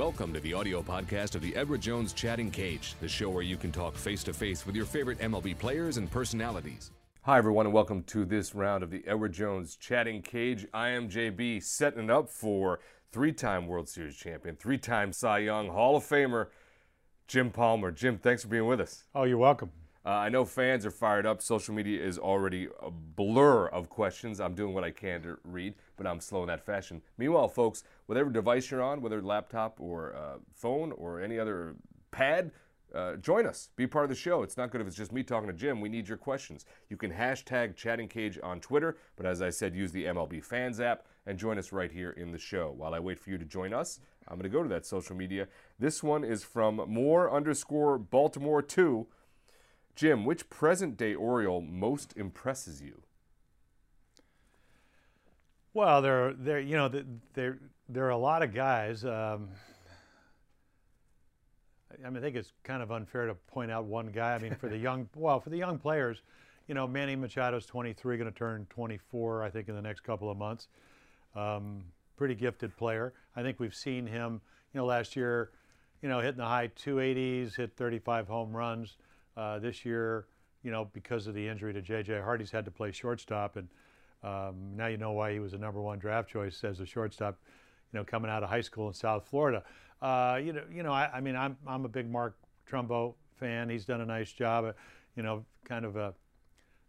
Welcome to the audio podcast of the Edward Jones Chatting Cage, the show where you can talk face to face with your favorite MLB players and personalities. Hi, everyone, and welcome to this round of the Edward Jones Chatting Cage. I am JB, setting it up for three time World Series champion, three time Cy Young Hall of Famer, Jim Palmer. Jim, thanks for being with us. Oh, you're welcome. Uh, I know fans are fired up. Social media is already a blur of questions. I'm doing what I can to read, but I'm slow in that fashion. Meanwhile, folks, whatever device you're on, whether laptop or uh, phone or any other pad, uh, join us. Be part of the show. It's not good if it's just me talking to Jim. We need your questions. You can hashtag Chatting Cage on Twitter, but as I said, use the MLB Fans app and join us right here in the show. While I wait for you to join us, I'm going to go to that social media. This one is from more underscore Baltimore 2. Jim, which present day Oriole most impresses you? Well, there, there, you know, there, there are a lot of guys. Um, I mean, I think it's kind of unfair to point out one guy. I mean, for the young, well, for the young players, you know, Manny Machado's 23, going to turn 24, I think, in the next couple of months. Um, pretty gifted player. I think we've seen him, you know, last year, you know, hitting the high 280s, hit 35 home runs. Uh, this year, you know, because of the injury to J.J. Hardy's had to play shortstop, and um, now you know why he was a number one draft choice as a shortstop, you know, coming out of high school in South Florida. Uh, you know, you know, I, I, mean, I'm I'm a big Mark Trumbo fan. He's done a nice job. You know, kind of a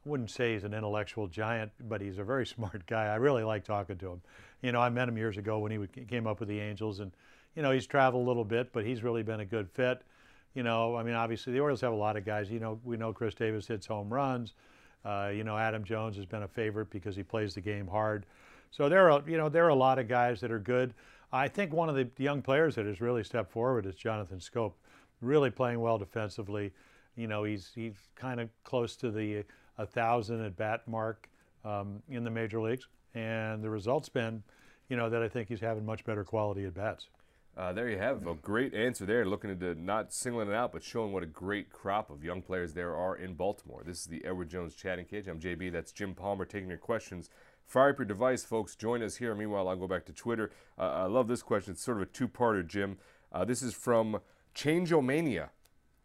I wouldn't say he's an intellectual giant, but he's a very smart guy. I really like talking to him. You know, I met him years ago when he came up with the Angels, and you know, he's traveled a little bit, but he's really been a good fit. You know, I mean, obviously the Orioles have a lot of guys. You know, we know Chris Davis hits home runs. Uh, you know, Adam Jones has been a favorite because he plays the game hard. So there are, you know, there are a lot of guys that are good. I think one of the young players that has really stepped forward is Jonathan Schoop, really playing well defensively. You know, he's he's kind of close to the a thousand at bat mark um, in the major leagues, and the results been, you know, that I think he's having much better quality at bats. Uh, there you have a great answer there, looking into not singling it out, but showing what a great crop of young players there are in Baltimore. This is the Edward Jones Chatting Cage. I'm JB. That's Jim Palmer taking your questions. Fire up your device, folks. Join us here. Meanwhile, I'll go back to Twitter. Uh, I love this question. It's sort of a two-parter, Jim. Uh, this is from Changeomania.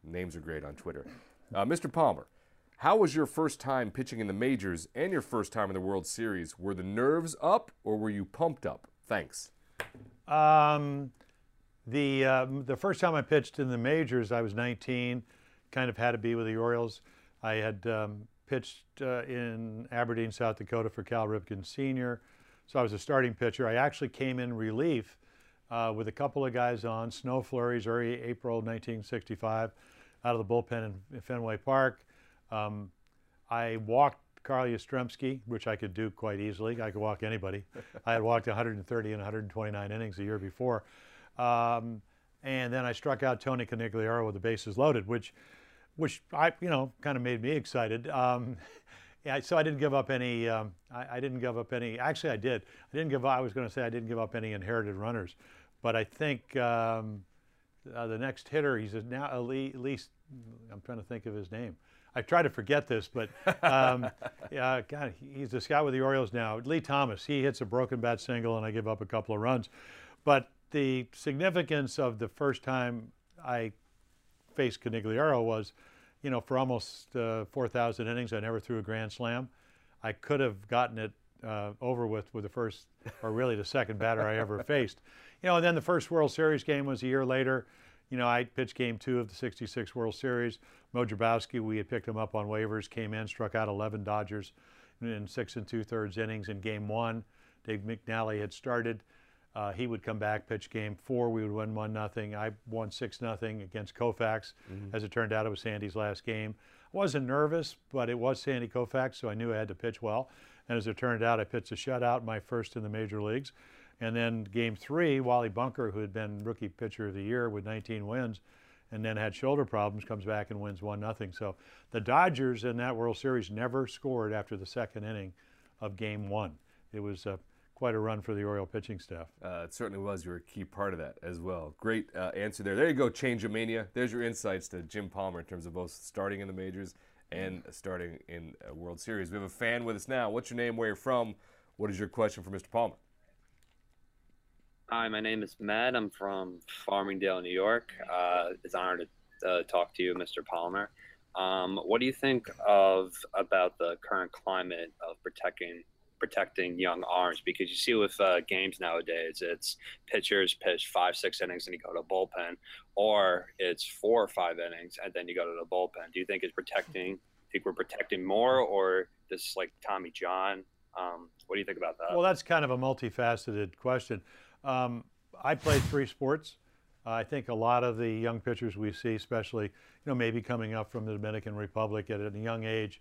Names are great on Twitter. Uh, Mr. Palmer, how was your first time pitching in the majors and your first time in the World Series? Were the nerves up or were you pumped up? Thanks. Um, the, uh, the first time I pitched in the majors, I was 19, kind of had to be with the Orioles. I had um, pitched uh, in Aberdeen, South Dakota for Cal Ripken Sr., so I was a starting pitcher. I actually came in relief uh, with a couple of guys on, snow flurries, early April 1965, out of the bullpen in Fenway Park. Um, I walked Carl Yastrzemski, which I could do quite easily. I could walk anybody. I had walked 130 and 129 innings a year before. Um, and then I struck out Tony Conigliaro with the bases loaded, which, which I, you know, kind of made me excited. Um, yeah, so I didn't give up any. Um, I, I, didn't give up any. Actually, I did. I didn't give. I was going to say I didn't give up any inherited runners, but I think um, uh, the next hitter. He's now at least. I'm trying to think of his name. I try to forget this, but um, yeah, God, he's this guy with the Orioles now. Lee Thomas. He hits a broken bat single, and I give up a couple of runs, but the significance of the first time I faced Conigliaro was, you know, for almost uh, 4,000 innings, I never threw a grand slam. I could have gotten it uh, over with with the first, or really the second batter I ever faced. You know, and then the first World Series game was a year later. You know, I pitched game two of the 66 World Series. Moe Drabowsky, we had picked him up on waivers, came in, struck out 11 Dodgers in six and two thirds innings in game one. Dave McNally had started. Uh, he would come back, pitch game four. We would win one nothing. I won six nothing against Koufax. Mm-hmm. As it turned out, it was Sandy's last game. I wasn't nervous, but it was Sandy Koufax, so I knew I had to pitch well. And as it turned out, I pitched a shutout, my first in the major leagues. And then game three, Wally Bunker, who had been rookie pitcher of the year with 19 wins, and then had shoulder problems, comes back and wins one nothing. So the Dodgers in that World Series never scored after the second inning of game one. It was a quite a run for the Oriole pitching staff. Uh, it certainly was. You were a key part of that as well. Great uh, answer there. There you go, Change of Mania. There's your insights to Jim Palmer in terms of both starting in the majors and starting in a World Series. We have a fan with us now. What's your name? Where you're from? What is your question for Mr. Palmer? Hi, my name is Matt. I'm from Farmingdale, New York. Uh, it's an honor to uh, talk to you, Mr. Palmer. Um, what do you think of about the current climate of protecting protecting young arms? Because you see with uh, games nowadays, it's pitchers pitch five, six innings and you go to bullpen, or it's four or five innings and then you go to the bullpen. Do you think it's protecting? Think we're protecting more, or this like Tommy John? Um, what do you think about that? Well, that's kind of a multifaceted question. Um, I played three sports. I think a lot of the young pitchers we see, especially, you know, maybe coming up from the Dominican Republic at a young age,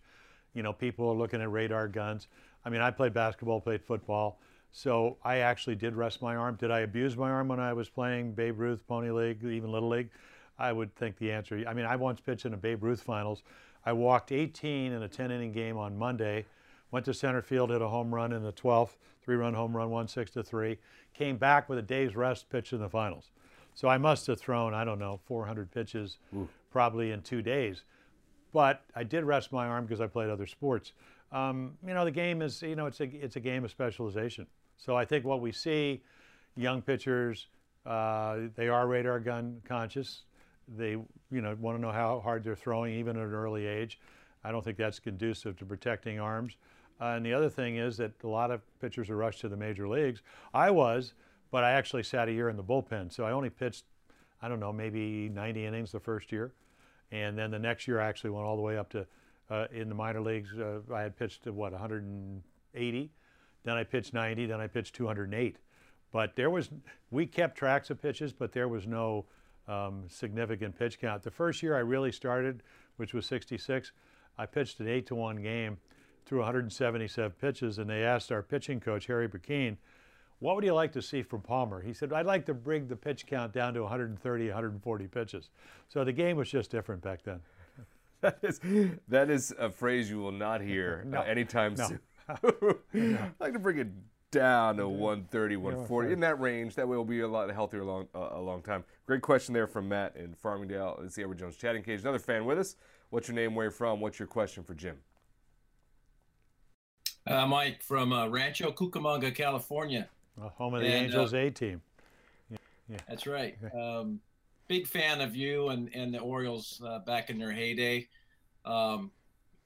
you know, people are looking at radar guns. I mean, I played basketball, played football, so I actually did rest my arm. Did I abuse my arm when I was playing Babe Ruth, Pony League, even Little League? I would think the answer. I mean, I once pitched in a Babe Ruth finals. I walked 18 in a 10 inning game on Monday went to center field, hit a home run in the 12th, three run home run, one six to three. Came back with a day's rest, pitched in the finals. So I must have thrown, I don't know, 400 pitches Ooh. probably in two days. But I did rest my arm because I played other sports. Um, you know, the game is, you know, it's a, it's a game of specialization. So I think what we see, young pitchers, uh, they are radar gun conscious. They, you know, want to know how hard they're throwing even at an early age. I don't think that's conducive to protecting arms. Uh, and the other thing is that a lot of pitchers are rushed to the major leagues. I was, but I actually sat a year in the bullpen. So I only pitched, I don't know, maybe 90 innings the first year. And then the next year I actually went all the way up to, uh, in the minor leagues, uh, I had pitched to what, 180. Then I pitched 90, then I pitched 208. But there was, we kept tracks of pitches, but there was no um, significant pitch count. The first year I really started, which was 66, I pitched an 8 to 1 game through 177 pitches, and they asked our pitching coach, Harry Brecheen, what would you like to see from Palmer? He said, I'd like to bring the pitch count down to 130, 140 pitches. So the game was just different back then. That, is, that is a phrase you will not hear no. uh, anytime no. soon. I'd like to bring it down to 130, 140 in that range. That way, we'll be a lot healthier a long, uh, a long time. Great question there from Matt in Farmingdale. It's the Edward Jones chatting cage. Another fan with us. What's your name? Where you from? What's your question for Jim? Uh, Mike from uh, Rancho Cucamonga, California. home of the and, Angels uh, A team. Yeah, yeah, That's right. Um, big fan of you and, and the Orioles uh, back in their heyday. Um,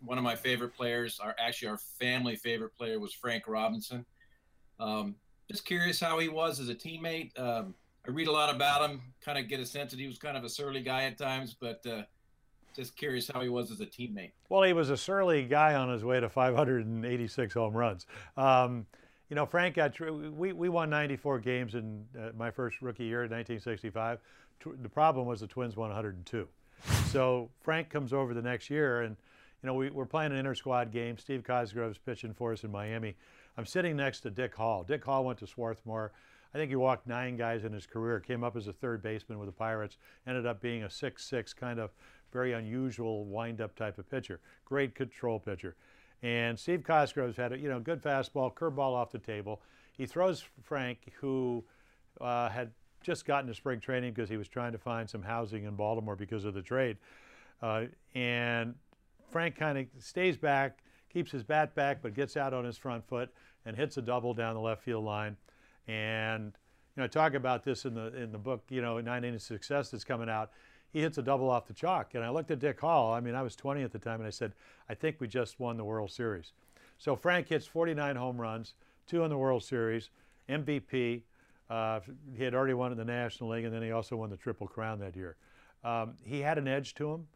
one of my favorite players, our actually our family favorite player, was Frank Robinson. Um, just curious how he was as a teammate. Um, I read a lot about him, kind of get a sense that he was kind of a surly guy at times, but uh, just curious how he was as a teammate. Well, he was a surly guy on his way to 586 home runs. Um, you know, Frank got we we won 94 games in uh, my first rookie year in 1965. The problem was the Twins won 102. So Frank comes over the next year, and you know we, we're playing an inter squad game. Steve Cosgrove's pitching for us in Miami. I'm sitting next to Dick Hall. Dick Hall went to Swarthmore. I think he walked nine guys in his career. Came up as a third baseman with the Pirates. Ended up being a six-six kind of very unusual wind-up type of pitcher. Great control pitcher. And Steve Cosgrove's had a you know good fastball, curveball off the table. He throws Frank, who uh, had just gotten to spring training because he was trying to find some housing in Baltimore because of the trade. Uh, and Frank kind of stays back, keeps his bat back, but gets out on his front foot and hits a double down the left field line. And you know, I talk about this in the in the book, you know, Nine Innings Success that's coming out he hits a double off the chalk. And I looked at Dick Hall. I mean, I was 20 at the time, and I said, I think we just won the World Series. So Frank hits 49 home runs, two in the World Series, MVP. Uh, he had already won in the National League, and then he also won the Triple Crown that year. Um, he had an edge to him.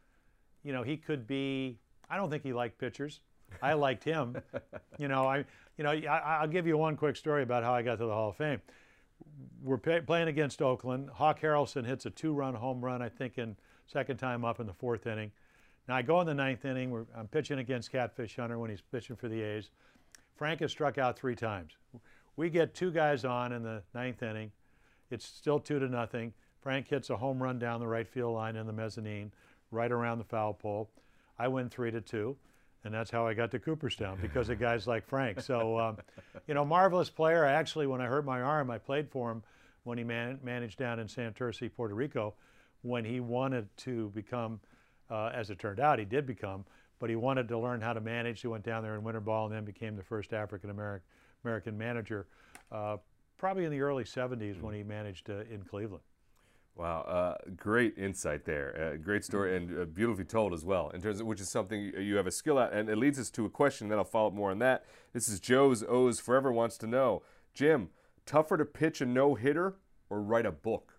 You know, he could be. I don't think he liked pitchers. I liked him. you know, I. You know, I, I'll give you one quick story about how I got to the Hall of Fame we're pay, playing against Oakland. Hawk Harrelson hits a two-run home run, I think, in second time up in the fourth inning. Now I go in the ninth inning. I'm pitching against Catfish Hunter when he's pitching for the A's. Frank has struck out three times. We get two guys on in the ninth inning. It's still two to nothing. Frank hits a home run down the right field line in the mezzanine, right around the foul pole. I win three to two and that's how I got to Cooperstown because of guys like Frank. So, um, you know, marvelous player. Actually, when I hurt my arm, I played for him when he man- managed down in Santurce, Puerto Rico, when he wanted to become, uh, as it turned out, he did become, but he wanted to learn how to manage. He went down there in winter ball and then became the first African American American manager. Uh, probably in the early 70s when he managed uh, in Cleveland. Wow, uh, great insight there. Uh, great story and uh, beautifully told as well. In terms of which is something you have a skill at, and it leads us to a question. Then I'll follow up more on that. This is Joe's O's Forever wants to know, Jim, tougher to pitch a no hitter or write a book?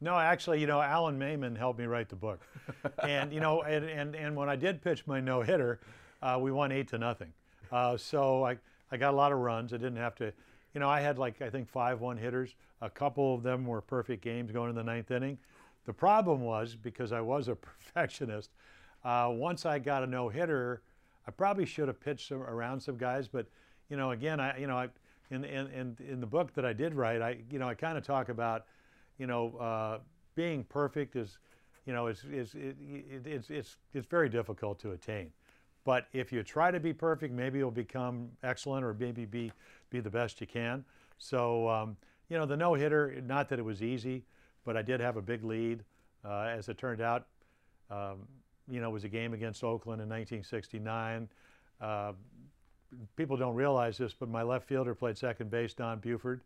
No, actually, you know, Alan Maimon helped me write the book, and you know, and and, and when I did pitch my no hitter, uh, we won eight to nothing. Uh, so I I got a lot of runs. I didn't have to you know, I had like, I think, five one hitters. A couple of them were perfect games going in the ninth inning. The problem was because I was a perfectionist, uh, once I got a no hitter, I probably should have pitched some, around some guys. But, you know, again, I, you know, I, in, in, in, the book that I did write, I, you know, I kind of talk about, you know, uh, being perfect is, you know, is, is, it, it, it's, it's, it's very difficult to attain. But if you try to be perfect, maybe you'll become excellent or maybe be, be the best you can. So, um, you know, the no hitter, not that it was easy, but I did have a big lead. Uh, as it turned out, um, you know, it was a game against Oakland in 1969. Uh, people don't realize this, but my left fielder played second base, Don Buford.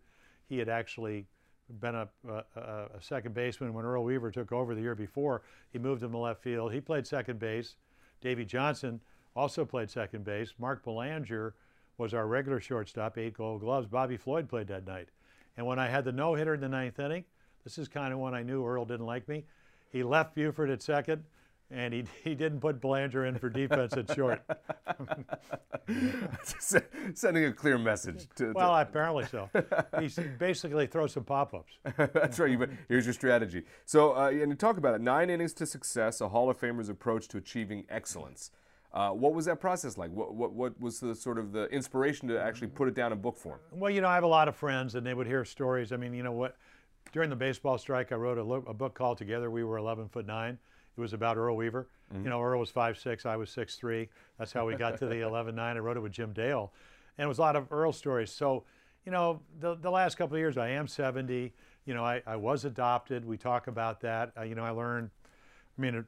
He had actually been a, a, a, second baseman when Earl Weaver took over the year before. He moved him to left field. He played second base. Davey Johnson also played second base. Mark Belanger was our regular shortstop, eight gold gloves. Bobby Floyd played that night. And when I had the no hitter in the ninth inning, this is kind of when I knew Earl didn't like me. He left Buford at second, and he, he didn't put Belanger in for defense at short. Sending a clear message. To, well, to... apparently so. He basically throws some pop-ups. That's right. But here's your strategy. So, uh, and you talk about it: nine innings to success, a Hall of Famer's approach to achieving excellence. Uh, what was that process like? What, what, what was the sort of the inspiration to actually put it down in book form? Well, you know, I have a lot of friends, and they would hear stories. I mean, you know what? During the baseball strike, I wrote a, a book called Together We Were 11 Foot 9. It was about Earl Weaver. Mm-hmm. You know, Earl was five six, I was six three. That's how we got to the 11 9. I wrote it with Jim Dale. And it was a lot of Earl stories. So, you know, the, the last couple of years, I am 70. You know, I, I was adopted. We talk about that. Uh, you know, I learned, I mean,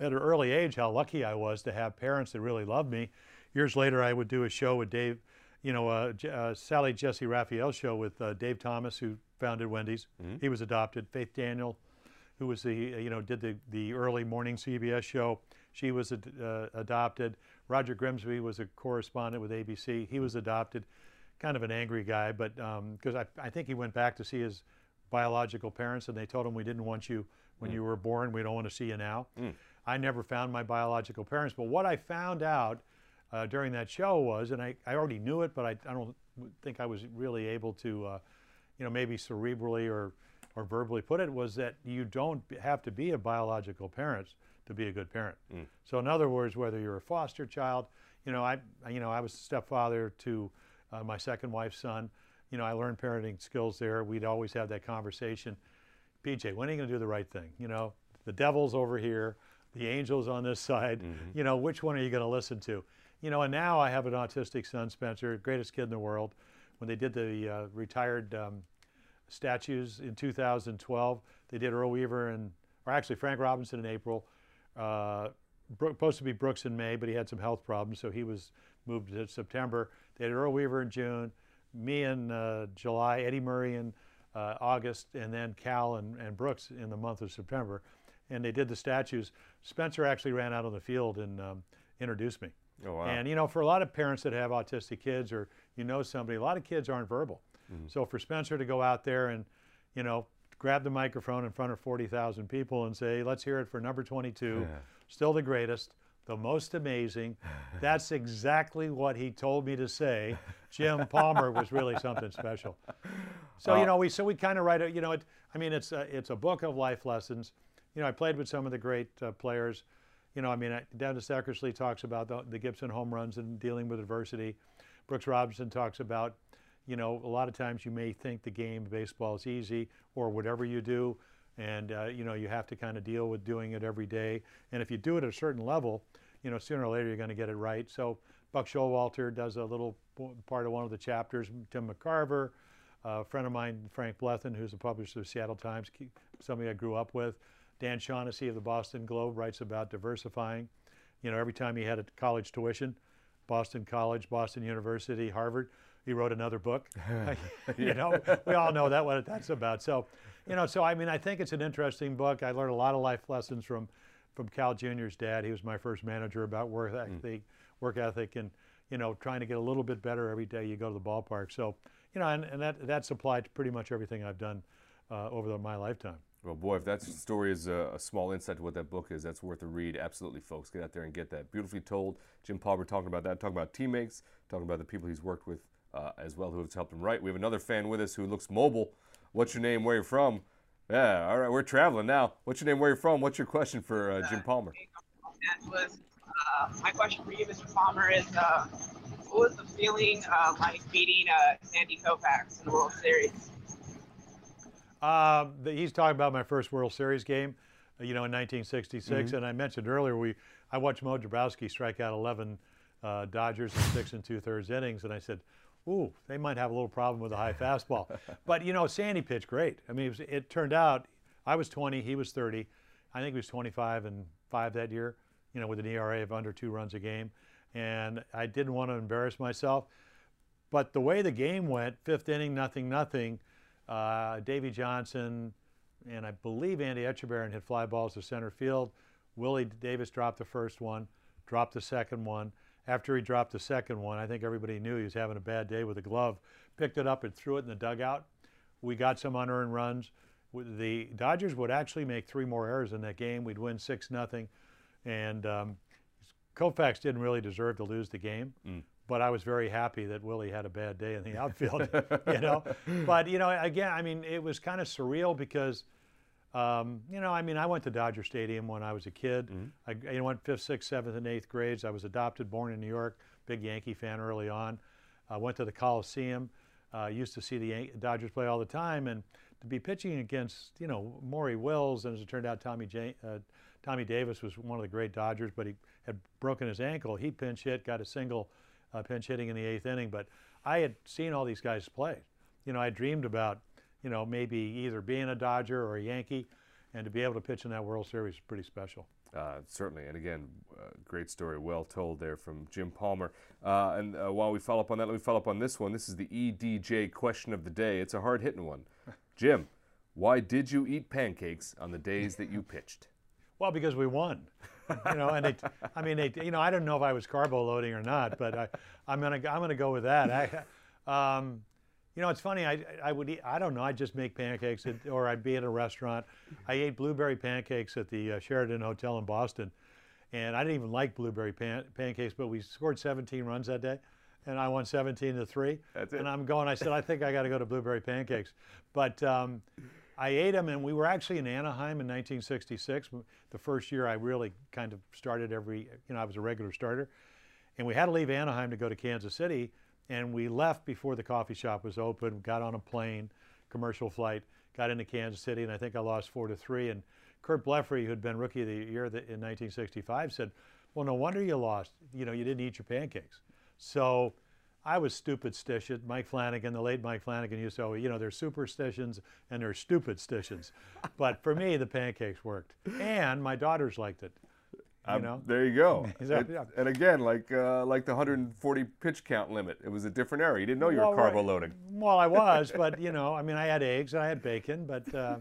at an early age how lucky I was to have parents that really loved me. Years later, I would do a show with Dave, you know, uh, uh, Sally Jessy Raphael show with uh, Dave Thomas, who founded Wendy's. Mm-hmm. He was adopted. Faith Daniel, who was the, uh, you know, did the, the early morning CBS show. She was ad- uh, adopted. Roger Grimsby was a correspondent with ABC. He was adopted. Kind of an angry guy, but because um, I, I think he went back to see his biological parents and they told him we didn't want you when mm. you were born. We don't want to see you now. Mm. I never found my biological parents. But what I found out uh, during that show was, and I, I already knew it, but I, I don't think I was really able to, uh, you know, maybe cerebrally or, or verbally put it, was that you don't have to be a biological parent to be a good parent. Mm. So in other words, whether you're a foster child, you know, I, you know, I was a stepfather to uh, my second wife's son. You know, I learned parenting skills there. We'd always have that conversation. PJ, when are you going to do the right thing? You know, the devil's over here the angels on this side. Mm-hmm. You know, which one are you going to listen to? You know, and now I have an autistic son, Spencer, greatest kid in the world. When they did the uh, retired um, statues in 2012, they did Earl Weaver and, or actually Frank Robinson in April. Uh, supposed to be Brooks in May, but he had some health problems, so he was moved to September. They had Earl Weaver in June, me in uh, July, Eddie Murray in uh, August, and then Cal and, and Brooks in the month of September and they did the statues. Spencer actually ran out on the field and um, introduced me. Oh, wow. And you know, for a lot of parents that have autistic kids, or you know somebody, a lot of kids aren't verbal. Mm-hmm. So for Spencer to go out there and, you know, grab the microphone in front of 40,000 people and say, "Let's hear it for number 22, yeah. still the greatest, the most amazing." That's exactly what he told me to say. Jim Palmer was really something special. So uh, you know, we so we kind of write a, you know, it, I mean, it's a, it's a book of life lessons you know, I played with some of the great uh, players. You know, I mean, Dennis Eckersley talks about the, the Gibson home runs and dealing with adversity. Brooks Robinson talks about, you know, a lot of times you may think the game of baseball is easy or whatever you do, and uh, you know you have to kind of deal with doing it every day. And if you do it at a certain level, you know, sooner or later you're going to get it right. So Buck Showalter does a little part of one of the chapters. Tim McCarver, a friend of mine, Frank Blethen, who's a publisher of Seattle Times, somebody I grew up with. Dan Shaughnessy of the Boston Globe writes about diversifying. You know, every time he had a college tuition, Boston College, Boston University, Harvard. he wrote another book. you know, we all know that what that's about. So, you know, so I mean, I think it's an interesting book. I learned a lot of life lessons from from Cal Jr.'s dad. He was my first manager about work hmm. ethic, mm. work ethic, and you know, trying to get a little bit better every day you go to the ballpark. So, you know, and, and that that's applied to pretty much everything I've done uh, over the, my lifetime. Well, boy, if that story is a, a, small insight to what that book is, that's worth a read. Absolutely, folks. Get out there and get that. Beautifully told. Jim Palmer talking about that, talking about teammates, talking about the people he's worked with uh, as well who have helped him write. We have another fan with us who looks mobile. What's your name? Where you from? Yeah, all right, we're traveling now. What's your name? Where you from? What's your question for uh, Jim Palmer? Uh, my question for you, Mr. Palmer, is uh, what was the feeling uh, like beating uh, Sandy Koufax in the World Series? Um, the, he's talking about my first World Series game, uh, you know, in 1966. Mm-hmm. And I mentioned earlier, we I watched Moe Drabowsky strike out 11 uh, Dodgers in six and two thirds innings, and I said, "Ooh, they might have a little problem with a high fastball." but you know, Sandy pitched great. I mean, it, was, it, turned out I was 20, he was 30. I think he was 25 and five that year. You know, with an ERA of under two runs a game, and I didn't want to embarrass myself. But the way the game went, fifth inning, nothing, nothing uh, Davey Johnson, and I believe Andy Etchebarren hit fly balls to center field. Willie Davis dropped the first one, dropped the second one. After he dropped the second one, I think everybody knew he was having a bad day with the glove. Picked it up and threw it in the dugout. We got some unearned runs. The Dodgers would actually make three more errors in that game. We'd win six nothing, and um, Koufax didn't really deserve to lose the game. Mm but I was very happy that Willie had a bad day in the outfield, you know. But you know, again, I mean, it was kind of surreal because, um, you know, I mean, I went to Dodger Stadium when I was a kid. Mm-hmm. I you know, went fifth, sixth, seventh, and eighth grades. I was adopted, born in New York, big Yankee fan early on. I went to the Coliseum. Uh, used to see the Yan- Dodgers play all the time, and to be pitching against, you know, Maury Wills, and as it turned out, Tommy J- uh, Tommy Davis was one of the great Dodgers, but he had broken his ankle. He pinch hit, got a single uh, pinch hitting in the eighth inning. But I had seen all these guys play. You know, I dreamed about, you know, maybe either being a Dodger or a Yankee, and to be able to pitch in that World Series is pretty special. Uh, certainly, and again, uh, great story, well told there from Jim Palmer. Uh, and uh, while we follow up on that, let me follow up on this one. This is the EDJ question of the day. It's a hard hitting one. Jim, why did you eat pancakes on the days that you pitched? Well, because we won you know, and it, I mean, they, you know, I don't know if I was carbo loading or not, but I, I'm gonna, I'm gonna go with that. I, um, you know, it's funny. I, I would eat. I don't know. I'd just make pancakes, at, or I'd be at a restaurant. I ate blueberry pancakes at the uh, Sheraton Hotel in Boston, and I didn't even like blueberry pan, pancakes. But we scored 17 runs that day, and I won 17 to three. That's it. And I'm going. I said, I think I got to go to blueberry pancakes, but. Um, I ate them, and we were actually in Anaheim in 1966. The first year I really kind of started every, you know, I was a regular starter. And we had to leave Anaheim to go to Kansas City, and we left before the coffee shop was open, got on a plane, commercial flight, got into Kansas City, and I think I lost four to three. And Curt Blefary, who'd been rookie of the year in 1965, said, Well, no wonder you lost. You know, you didn't eat your pancakes. So I was stupid stitious. Mike Flanagan, the late Mike Flanagan used to always, you know, there's superstitions and there's stupid stitions. but for me, the pancakes worked. And my daughters liked it. You um, know? There you go. it, and again, like uh, like the 140 pitch count limit, it was a different era. You didn't know you well, were carbo loading. Well, I was, but you know, I mean, I had eggs and I had bacon, but uh,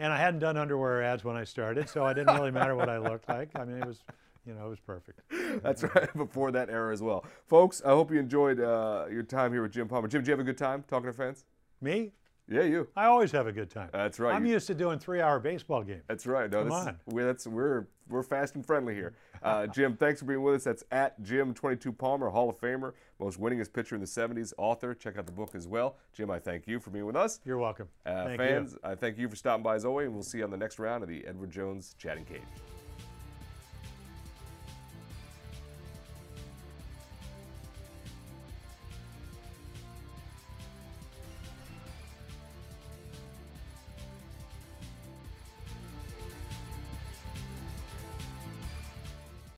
and I hadn't done underwear ads when I started, so it didn't really matter what I looked like. I mean, it was you know, it was perfect. That's right, before that era as well. Folks, I hope you enjoyed uh, your time here with Jim Palmer. Jim, did you have a good time talking to fans? Me? Yeah, you. I always have a good time. That's right. I'm used to doing three-hour baseball games. That's right. No, Come on. We're, that's, we're, we're fast and friendly here. Uh, Jim, thanks for being with us. That's at Jim22 Palmer, Hall of Famer, most winningest pitcher in the 70s, author. Check out the book as well. Jim, I thank you for being with us. You're welcome. Uh, fans, you. I thank you for stopping by as always, and we'll see you on the next round of the Edward Jones Chatting Cage.